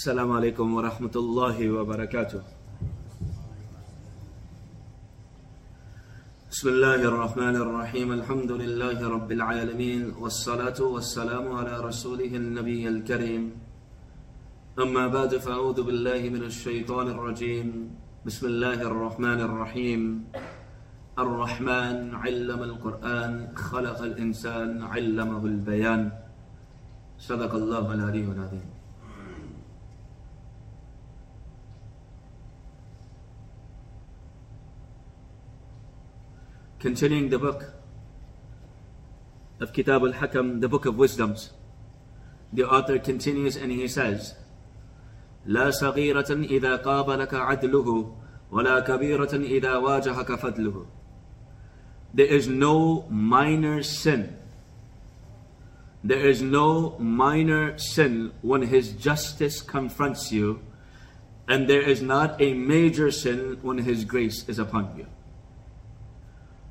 السلام عليكم ورحمة الله وبركاته. بسم الله الرحمن الرحيم. الحمد لله رب العالمين والصلاة والسلام على رسوله النبي الكريم. أما بعد فأعوذ بالله من الشيطان الرجيم. بسم الله الرحمن الرحيم. الرحمن علم القرآن خلق الإنسان علمه البيان. صدق الله العلي العظيم. continuing the book of Kitab al Hikam, the book of wisdoms. The author continues and he says, لا صغيرة إذا قابلك عدله ولا كبيرة إذا واجهك فضله. There is no minor sin. There is no minor sin when his justice confronts you, and there is not a major sin when his grace is upon you.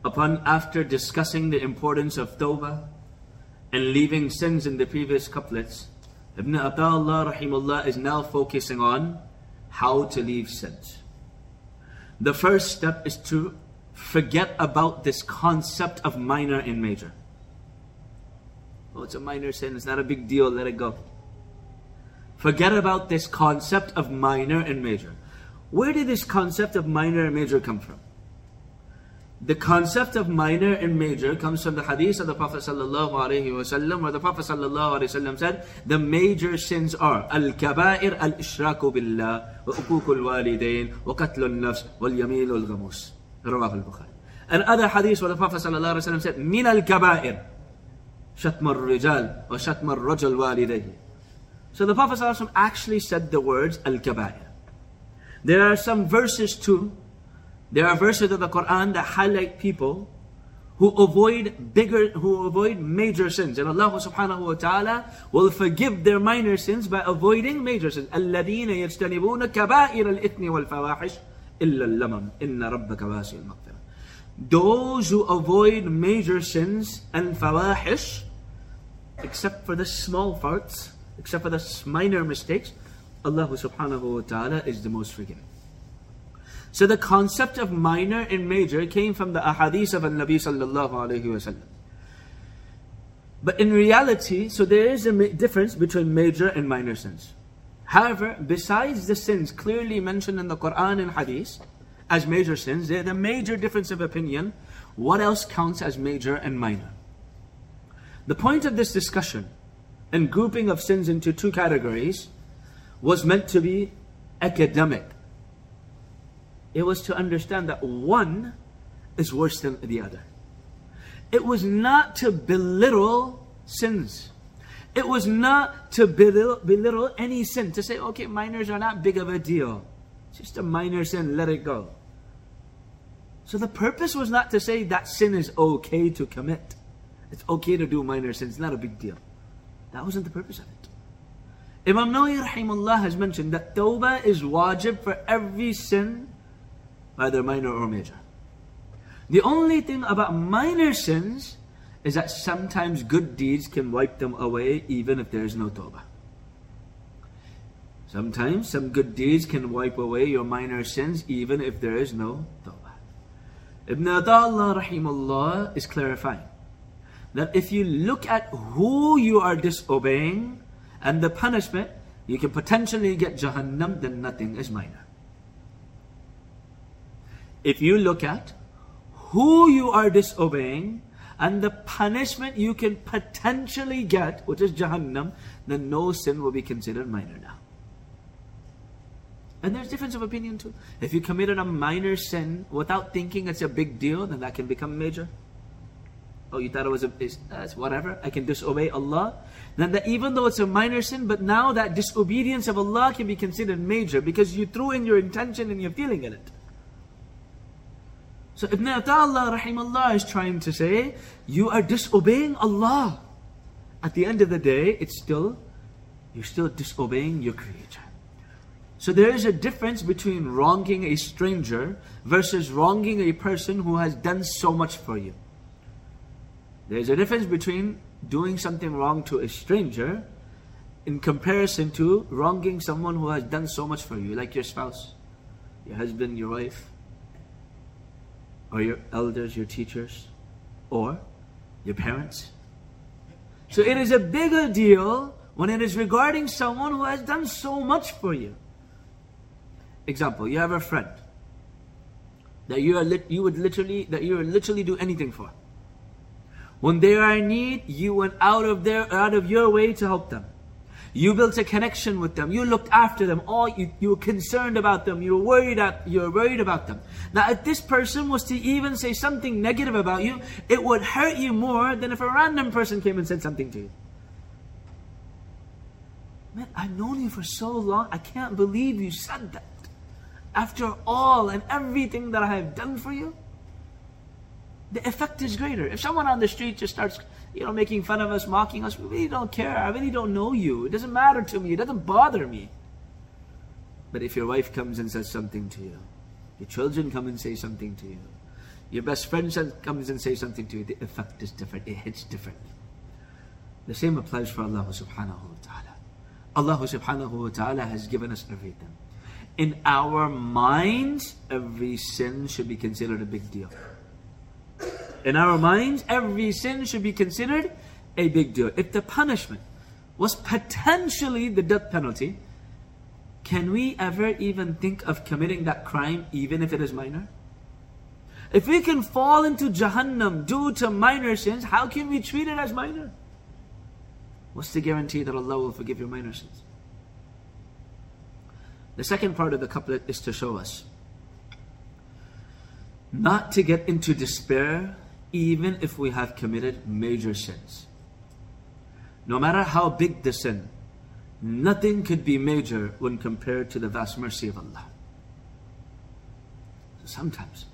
Upon after discussing the importance of tawbah and leaving sins in the previous couplets, Ibn Ata'Allah rahimullah is now focusing on how to leave sins. The first step is to forget about this concept of minor and major. Oh, it's a minor sin, it's not a big deal, let it go. Forget about this concept of minor and major. Where did this concept of minor and major come from? The concept of minor and major comes from the hadith of the Prophet wasallam, where the Prophet wasallam said, the major sins are al-kabair al-ishraku billah, wa ukukul walidain, wa nafs, wal yamil al-ghamus. Rawah al-Bukhari. And other hadith where the Prophet wasallam said, min al-kabair, shatm al-rijal, wa shatm al-rajul walidayhi. So the Prophet wasallam actually said the words al-kabair. There are some verses too there are verses of the Quran that highlight people who avoid bigger, who avoid major sins. And Allah subhanahu wa ta'ala will forgive their minor sins by avoiding major sins. الَّذِينَ يَجْتَنِبُونَ كَبَائِرَ الْإِثْمِ وَالْفَوَاحِشِ إِلَّا اللَّمَمْ إِنَّ رَبَّكَ وَاسِعُ الْمَغْفِرَةِ Those who avoid major sins and fawahish, except for the small faults, except for the minor mistakes, Allah subhanahu wa ta'ala is the most forgiving. So the concept of minor and major came from the ahadith of Nabi sallallahu alayhi wasallam. But in reality, so there is a difference between major and minor sins. However, besides the sins clearly mentioned in the Quran and Hadith as major sins, there's a major difference of opinion. What else counts as major and minor? The point of this discussion and grouping of sins into two categories was meant to be academic it was to understand that one is worse than the other. It was not to belittle sins. It was not to belittle, belittle any sin, to say, okay, minors are not big of a deal. It's just a minor sin, let it go. So the purpose was not to say that sin is okay to commit. It's okay to do minor sins, not a big deal. That wasn't the purpose of it. Imam Nawawi rahimullah has mentioned that tawbah is wajib for every sin either minor or major. The only thing about minor sins is that sometimes good deeds can wipe them away even if there is no tawbah. Sometimes some good deeds can wipe away your minor sins even if there is no tawbah. Ibn Ata'Allah rahimullah is clarifying that if you look at who you are disobeying and the punishment, you can potentially get Jahannam, then nothing is minor if you look at who you are disobeying and the punishment you can potentially get, which is Jahannam, then no sin will be considered minor now. And there's difference of opinion too. If you committed a minor sin without thinking it's a big deal, then that can become major. Oh, you thought it was a it's, whatever. I can disobey Allah. Then that even though it's a minor sin, but now that disobedience of Allah can be considered major because you threw in your intention and you're feeling in it. So Ibn Ata'Allah rahimahullah is trying to say, you are disobeying Allah. At the end of the day, it's still, you're still disobeying your Creator. So there is a difference between wronging a stranger versus wronging a person who has done so much for you. There's a difference between doing something wrong to a stranger in comparison to wronging someone who has done so much for you, like your spouse, your husband, your wife, or your elders, your teachers, or your parents. So it is a bigger deal when it is regarding someone who has done so much for you. Example, you have a friend that you are you would literally that you would literally do anything for. When they are in need, you went out of their out of your way to help them. You built a connection with them. You looked after them. All you, you were concerned about them. You were worried at, you were worried about them. Now, if this person was to even say something negative about you, it would hurt you more than if a random person came and said something to you. Man, I've known you for so long. I can't believe you said that. After all and everything that I have done for you, the effect is greater. If someone on the street just starts you know, making fun of us, mocking us. We really don't care. I really don't know you. It doesn't matter to me. It doesn't bother me. But if your wife comes and says something to you, your children come and say something to you, your best friend comes and says something to you, the effect is different. It hits differently. The same applies for Allah subhanahu wa ta'ala. Allah subhanahu wa ta'ala has given us everything. In our minds, every sin should be considered a big deal. In our minds, every sin should be considered a big deal. If the punishment was potentially the death penalty, can we ever even think of committing that crime even if it is minor? If we can fall into Jahannam due to minor sins, how can we treat it as minor? What's the guarantee that Allah will forgive your minor sins? The second part of the couplet is to show us not to get into despair even if we have committed major sins. No matter how big the sin, nothing could be major when compared to the vast mercy of Allah. So Sometimes,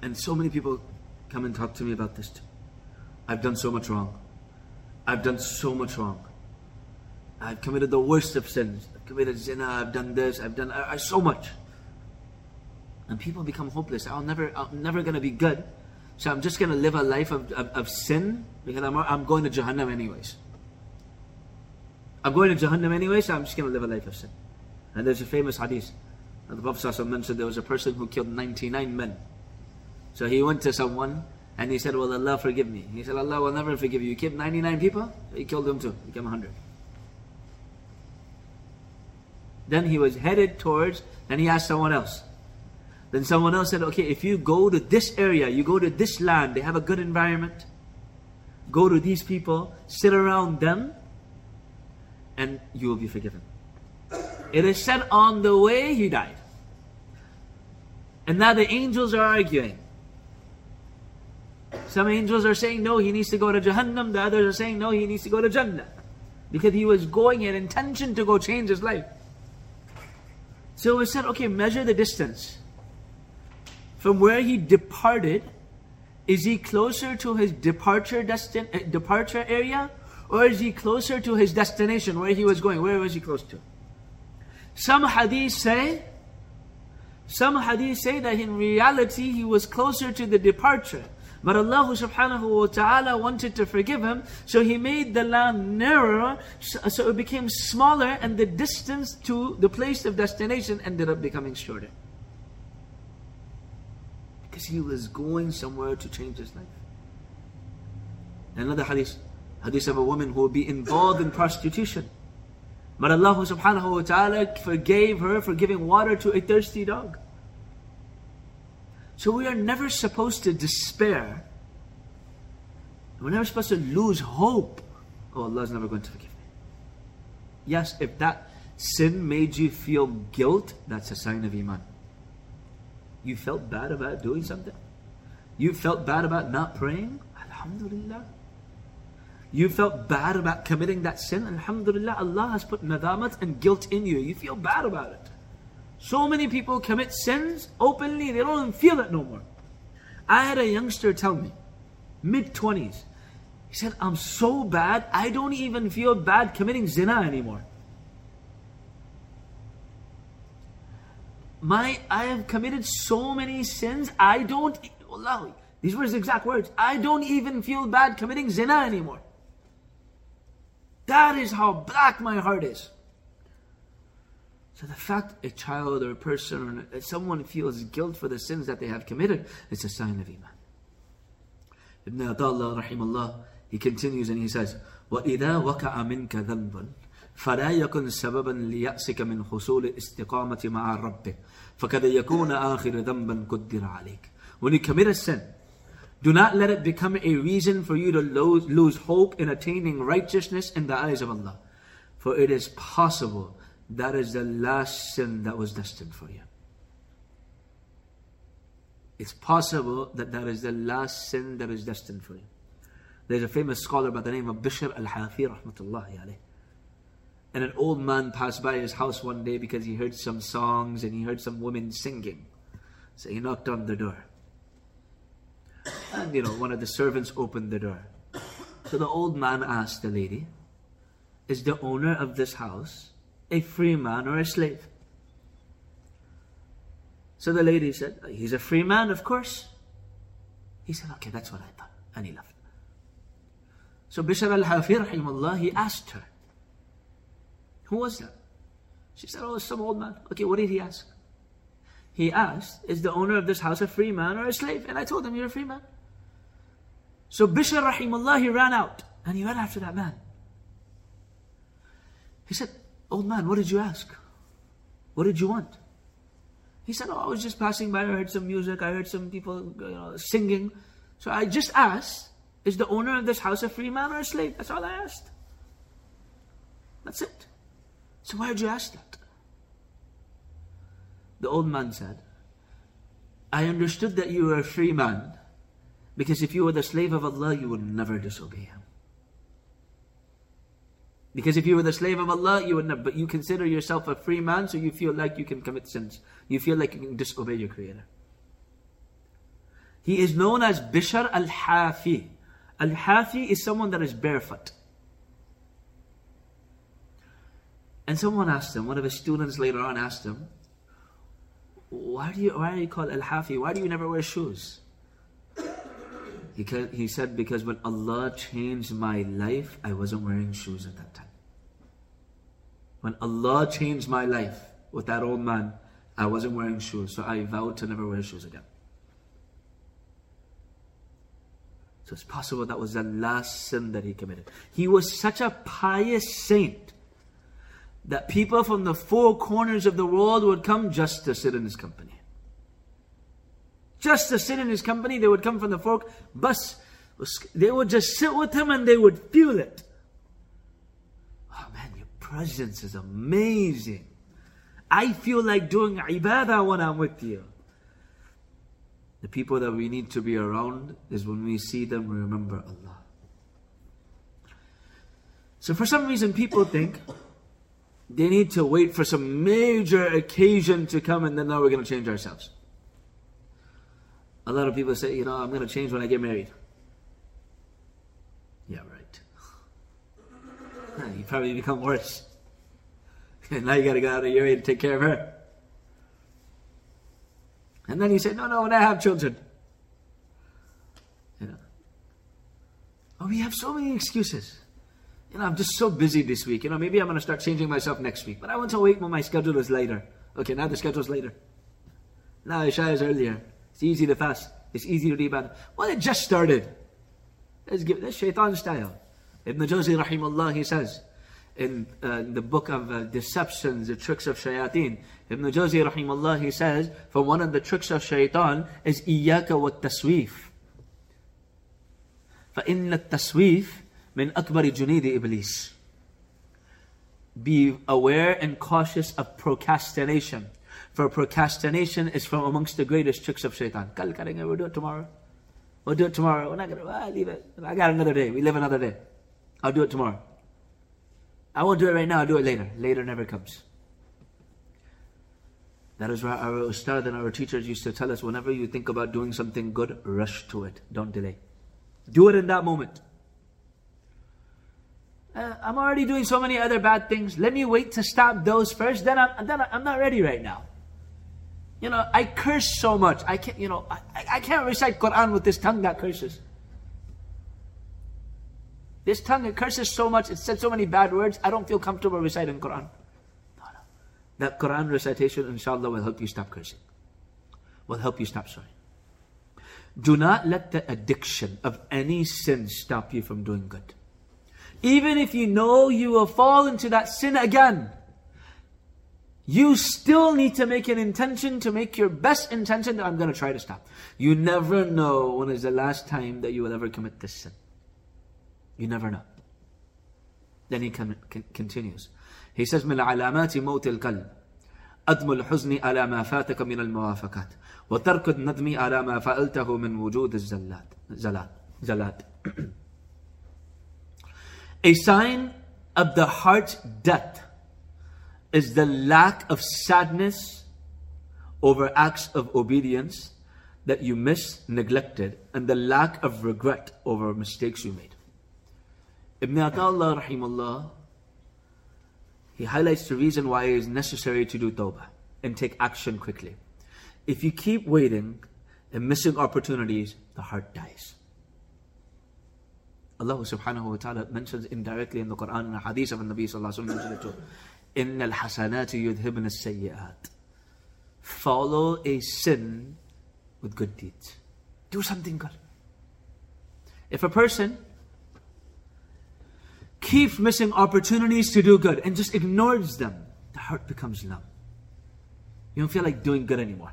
and so many people come and talk to me about this too. I've done so much wrong. I've done so much wrong. I've committed the worst of sins. I've committed zina. I've done this. I've done I, I, so much. And people become hopeless. I'll never, I'm never going to be good so I'm just going to live a life of, of, of sin because I'm, I'm going to Jahannam anyways. I'm going to Jahannam anyways, so I'm just going to live a life of sin. And there's a famous hadith. That the Prophet mentioned there was a person who killed 99 men. So he went to someone and he said, Well, Allah forgive me. He said, Allah will never forgive you. You killed 99 people? He killed them too. Became 100. Then he was headed towards, and he asked someone else. Then someone else said, okay, if you go to this area, you go to this land, they have a good environment, go to these people, sit around them, and you will be forgiven. It is said on the way he died. And now the angels are arguing. Some angels are saying, no, he needs to go to Jahannam. The others are saying, no, he needs to go to Jannah. Because he was going in intention to go change his life. So we said, okay, measure the distance from where he departed, is he closer to his departure destin- uh, departure area or is he closer to his destination where he was going? Where was he close to? Some hadiths say some hadiths say that in reality he was closer to the departure. But Allah subhanahu wa ta'ala wanted to forgive him, so He made the land narrower, so it became smaller, and the distance to the place of destination ended up becoming shorter because he was going somewhere to change his life. Another hadith, hadith of a woman who would be involved in prostitution. But Allah subhanahu wa ta'ala forgave her for giving water to a thirsty dog. So we are never supposed to despair. We're never supposed to lose hope. Oh, Allah is never going to forgive me. Yes, if that sin made you feel guilt, that's a sign of Iman. You felt bad about doing something? You felt bad about not praying? Alhamdulillah. You felt bad about committing that sin? Alhamdulillah, Allah has put nadamat and guilt in you. You feel bad about it. So many people commit sins openly, they don't even feel it no more. I had a youngster tell me, mid 20s, he said, I'm so bad, I don't even feel bad committing zina anymore. my I have committed so many sins. I don't Allah, these were his exact words. I don't even feel bad committing zina anymore. That is how black my heart is. So the fact a child or a person or someone feels guilt for the sins that they have committed, it's a sign of iman. Ibn Ata'Allah rahimullah, he continues and he says, وَإِذَا وَقَعَ مِنْكَ ذَنْبٌ فلا يكن سببا ليأسك من حصول الاستقامة مع ربك فقد يكون آخر ذنبا قدر عليك When you commit a sin, do not let it become a reason for you to lose, hope in attaining righteousness in the eyes of Allah. For it is possible that is the last sin that was destined for you. It's possible that that is the last sin that is destined for you. There's a famous scholar by the name of Bishr al-Hafi rahmatullahi alayh. And an old man passed by his house one day because he heard some songs and he heard some women singing. So he knocked on the door. And you know, one of the servants opened the door. So the old man asked the lady, Is the owner of this house a free man or a slave? So the lady said, He's a free man, of course. He said, Okay, that's what I thought. And he left. So Bishr al Hafi, he asked her, Who was that? She said, Oh, some old man. Okay, what did he ask? He asked, Is the owner of this house a free man or a slave? And I told him, You're a free man. So Bishr rahimullah, he ran out and he went after that man. He said, Old man, what did you ask? What did you want? He said, Oh, I was just passing by, I heard some music, I heard some people you know, singing. So I just asked, Is the owner of this house a free man or a slave? That's all I asked. That's it. So why did you ask that? The old man said, I understood that you were a free man because if you were the slave of Allah, you would never disobey Him. Because if you were the slave of Allah, you would never, but you consider yourself a free man, so you feel like you can commit sins. You feel like you can disobey your Creator. He is known as Bishar al Hafi. Al Hafi is someone that is barefoot. And someone asked him, one of his students later on asked him, Why do you why are you called Al Hafi? Why do you never wear shoes? He, he said, Because when Allah changed my life, I wasn't wearing shoes at that time. When Allah changed my life with that old man, I wasn't wearing shoes, so I vowed to never wear shoes again. So it's possible that was the last sin that he committed. He was such a pious saint that people from the four corners of the world would come just to sit in his company. Just to sit in his company, they would come from the four bus. They would just sit with him and they would feel it. Oh man, your presence is amazing. I feel like doing ibadah when I'm with you. The people that we need to be around is when we see them, we remember Allah. So for some reason, people think they need to wait for some major occasion to come and then now we're going to change ourselves. A lot of people say, you know, I'm going to change when I get married. Yeah, right. you probably become worse. And now you got to go out of your way to take care of her. And then you say, no, no, when I have children. You know. Oh, we have so many excuses You know, I'm just so busy this week. You know, maybe I'm going to start changing myself next week. But I want to wait when my schedule is later. Okay, now the schedule is later. Now Isha is earlier. It's easy to fast. It's easy to do ibadah. Well, it just started. Let's give this shaitan style. Ibn Jawzi rahimahullah, he says, in, uh, the book of uh, deceptions, the tricks of shayateen, Ibn Jawzi rahimahullah, he says, for one of the tricks of shaitan is إياك والتسويف. فإن التسويف من أكبر جنيد إبليس. Be aware and cautious of procrastination. For procrastination is from amongst the greatest tricks of shaitan. Kal karenge, we'll do it tomorrow. We'll do it tomorrow. We're not gonna, ah, leave it. I got another day. We live another day. I'll do it tomorrow. I won't do it right now, I'll do it later. Later never comes. That is why our ustad and our teachers used to tell us whenever you think about doing something good, rush to it. Don't delay. Do it in that moment. Uh, I'm already doing so many other bad things. Let me wait to stop those first. Then I'm, then I'm not ready right now. You know, I curse so much. I can't, you know, I, I can't recite Quran with this tongue that curses. This tongue, it curses so much, it said so many bad words, I don't feel comfortable reciting Quran. No, no. That Quran recitation, inshallah, will help you stop cursing. Will help you stop swearing. Do not let the addiction of any sin stop you from doing good Even if you know you will fall into that sin again, you still need to make an intention to make your best intention that I'm going to try to stop. You never know when is the last time that you will ever commit this sin. You never know. Then he con- con- continues. He says, من علامات موت القلب أدم الحزن على ما فاتك من الموافقات وترك الندم على ما فعلته من وجود الزلات زلات زلات a sign of the heart's death is the lack of sadness over acts of obedience that you miss, neglected, and the lack of regret over mistakes you made. Ibn Atallah, rahimullah, he highlights the reason why it is necessary to do tawbah and take action quickly. If you keep waiting and missing opportunities, the heart dies. Allah subhanahu wa ta'ala mentions indirectly in the Quran and the hadith of the Nabi sallallahu alayhi wa sallam إن الحسنات يذهبن السيئات Follow a sin with good deeds. Do something good. If a person keeps missing opportunities to do good and just ignores them, the heart becomes numb. You don't feel like doing good anymore.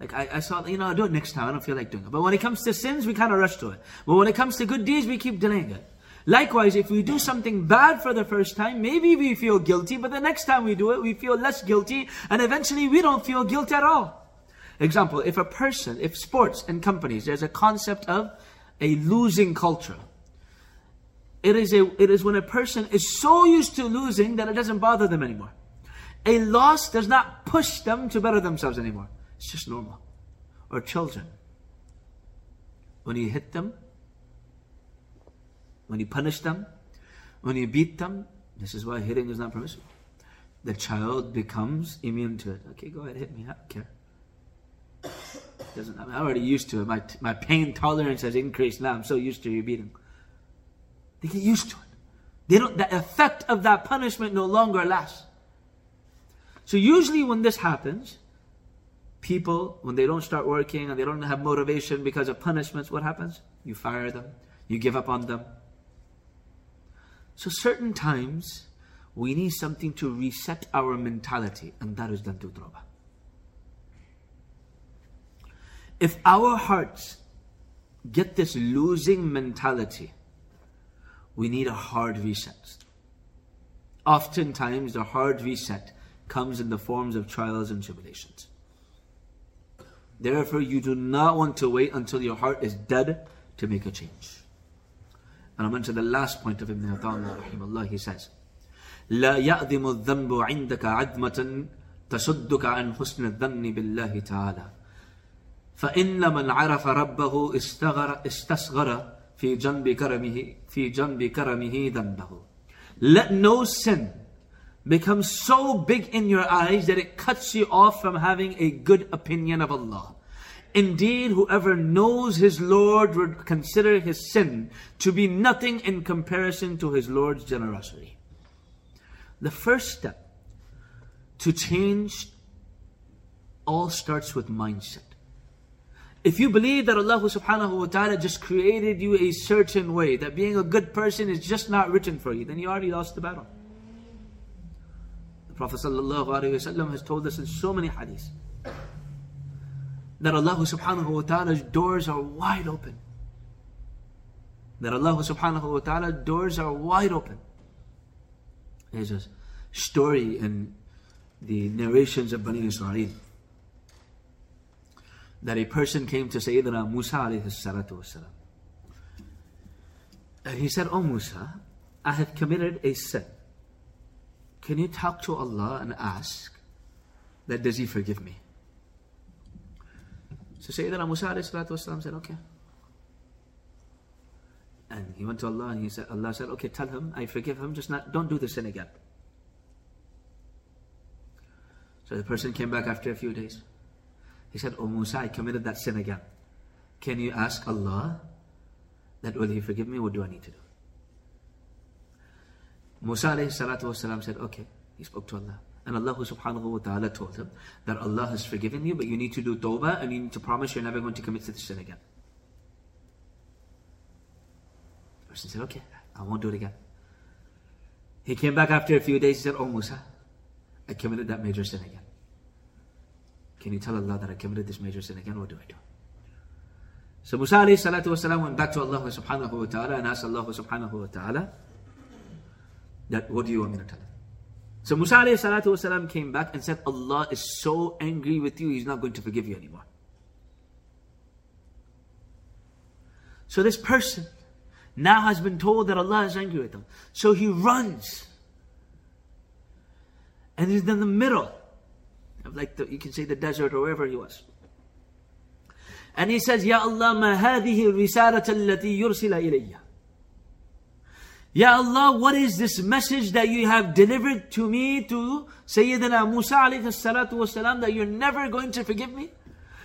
Like I, I saw, you know, I'll do it next time. I don't feel like doing it. But when it comes to sins, we kind of rush to it. But when it comes to good deeds, we keep delaying it. Likewise, if we do something bad for the first time, maybe we feel guilty, but the next time we do it, we feel less guilty, and eventually we don't feel guilt at all. Example, if a person, if sports and companies, there's a concept of a losing culture. It is, a, it is when a person is so used to losing that it doesn't bother them anymore. A loss does not push them to better themselves anymore. It's just normal. Or children. When you hit them, when you punish them, when you beat them, this is why hitting is not permissible. The child becomes immune to it. Okay, go ahead, hit me. I don't care. Doesn't, I'm already used to it. My, my pain tolerance has increased now. I'm so used to you beating. They get used to it. They don't, the effect of that punishment no longer lasts. So usually when this happens, people, when they don't start working and they don't have motivation because of punishments, what happens? You fire them. You give up on them. So certain times we need something to reset our mentality, and that is through tawbah. If our hearts get this losing mentality, we need a hard reset. Oftentimes, the hard reset comes in the forms of trials and tribulations. Therefore, you do not want to wait until your heart is dead to make a change. And I'm on to the last point of Ibn Ata'Allah, he says, لا يأذم الذنب عندك عدمة تصدك عن حسن الذن بالله تعالى فإن من عرف ربه استغر استصغر في جنب كرمه في جنب كرمه ذنبه Let no sin become so big in your eyes that it cuts you off from having a good opinion of Allah. Indeed, whoever knows his Lord would consider his sin to be nothing in comparison to his Lord's generosity. The first step to change all starts with mindset. If you believe that Allah subhanahu wa ta'ala just created you a certain way, that being a good person is just not written for you, then you already lost the battle. Prophet ﷺ has told us in so many hadiths that Allah subhanahu wa ta'ala's doors are wide open. That Allah subhanahu wa ta'ala's doors are wide open. There's a story in the narrations of Bani Israel that a person came to Sayyidina Musa alayhi salatu wasalam. And he said, O Musa, I have committed a sin. Can you talk to Allah and ask that does He forgive me? So Sayyidina Musa والسلام, said, okay. And he went to Allah and he said, Allah said, okay, tell him, I forgive him, just not, don't do the sin again. So the person came back after a few days. He said, Oh Musa, I committed that sin again. Can you ask Allah that will He forgive me? What do I need to do? Musa salatu wasalam said, okay. He spoke to Allah. And Allah subhanahu wa ta'ala told him that Allah has forgiven you, but you need to do tawbah and you need to promise you're never going to commit this sin again. The person said, okay, I won't do it again. He came back after a few days, he said, Oh Musa, I committed that major sin again. Can you tell Allah that I committed this major sin again? What do I do? So Musa salatu wasalam went back to Allah subhanahu wa ta'ala and asked Allah subhanahu wa ta'ala that what do you want me to tell him? So Musa salatu wasalam came back and said, Allah is so angry with you, He's not going to forgive you anymore. So this person now has been told that Allah is angry with him. So he runs. And he's in the middle of like the, you can say the desert or wherever he was. And he says, Ya Allah, ma hadihi risalata allati yursila ilayya. Ya Allah, what is this message that you have delivered to me, to Sayyidina Musa alayhi salatu wasalam, that you're never going to forgive me?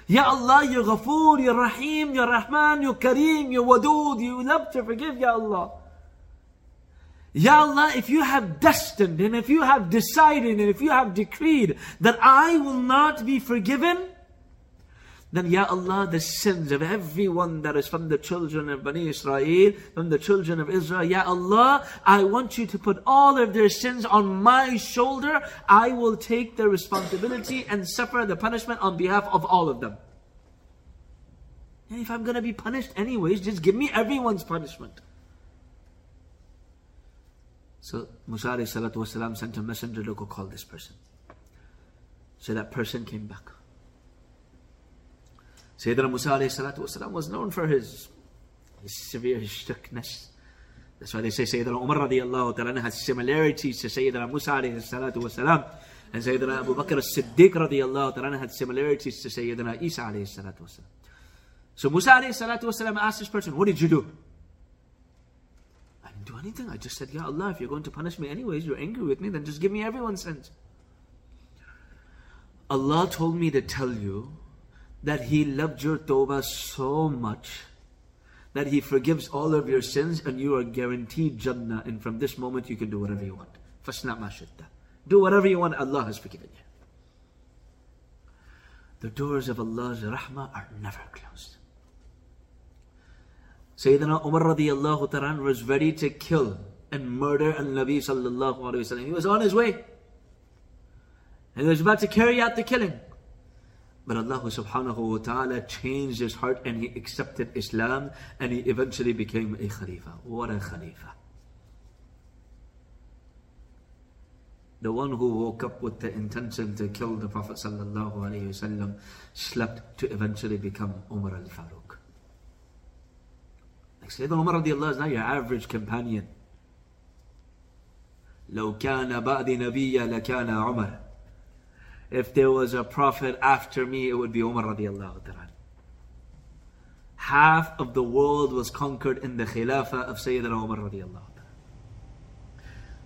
Ya Allah, you're Ghafoor, you're Rahim, you're Rahman, you're Kareem, you're Wadud, you love to forgive, Ya Allah. Ya Allah, if you have destined and if you have decided and if you have decreed that I will not be forgiven, then Ya Allah, the sins of everyone that is from the children of Bani Israel, from the children of Israel, Ya Allah, I want you to put all of their sins on my shoulder. I will take the responsibility and suffer the punishment on behalf of all of them. And if I'm going to be punished anyways, just give me everyone's punishment. So Musa والسلام, sent a messenger to go call this person. So that person came back. Sayyidina Musa والسلام, was known for his, his severe his strictness. That's why they say Sayyidina Umar radiallahu ta'ala has similarities to Sayyidina Musa والسلام. And Sayyidina Abu Bakr as-Siddiq radiallahu ta'ala had similarities to Sayyidina Isa alayhi salatu wasalam. So Musa alayhi salatu wasalam asked this person, what did you do? I didn't do anything. I just said, Ya Allah, if you're going to punish me anyways, you're angry with me, then just give me everyone's sins. Allah told me to tell you that He loved your tawbah so much that He forgives all of your sins and you are guaranteed Jannah. And from this moment, you can do whatever you want. Fasna ma Do whatever you want, Allah has forgiven you. The doors of Allah's rahmah are never closed. Sayyidina Umar radiallahu ta'ala was ready to kill and murder and Nabi sallallahu alayhi wasallam. He was on his way. And he was about to carry out the killing. But Allah subhanahu wa ta'ala changed his heart and he accepted Islam and he eventually became a Khalifa. What a Khalifa. The one who woke up with the intention to kill the Prophet sallallahu alayhi wasallam slept to eventually become Umar al-Faruq. Like Sayyidina Umar radiallahu is not your average companion. لو كان بعد نبي لكان عمر if there was a prophet after me, it would be Umar radiallahu ta'ala. Half of the world was conquered in the Khilafah of Sayyidina Umar radiallahu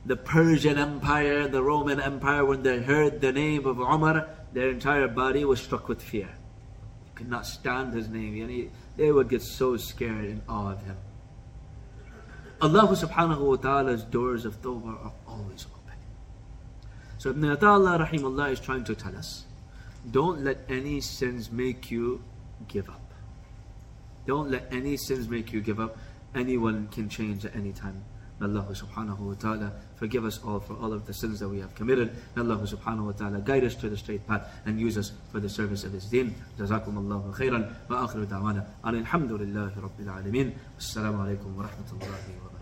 The Persian Empire, the Roman Empire, when they heard the name of Umar, their entire body was struck with fear. They could not stand his name. They would get so scared in awe of him. Allah subhanahu wa ta'ala's doors of tawbah are always open. So Ibn Ata'Allah rahimullah is trying to tell us, don't let any sins make you give up. Don't let any sins make you give up. Anyone can change at any time. May Allah subhanahu wa ta'ala forgive us all for all of the sins that we have committed. May Allah subhanahu wa ta'ala guide us to the straight path and use us for the service of His deen. جزاكم الله خيرا وآخر دعوانا الحمد لله رب العالمين والسلام عليكم ورحمة الله وبركاته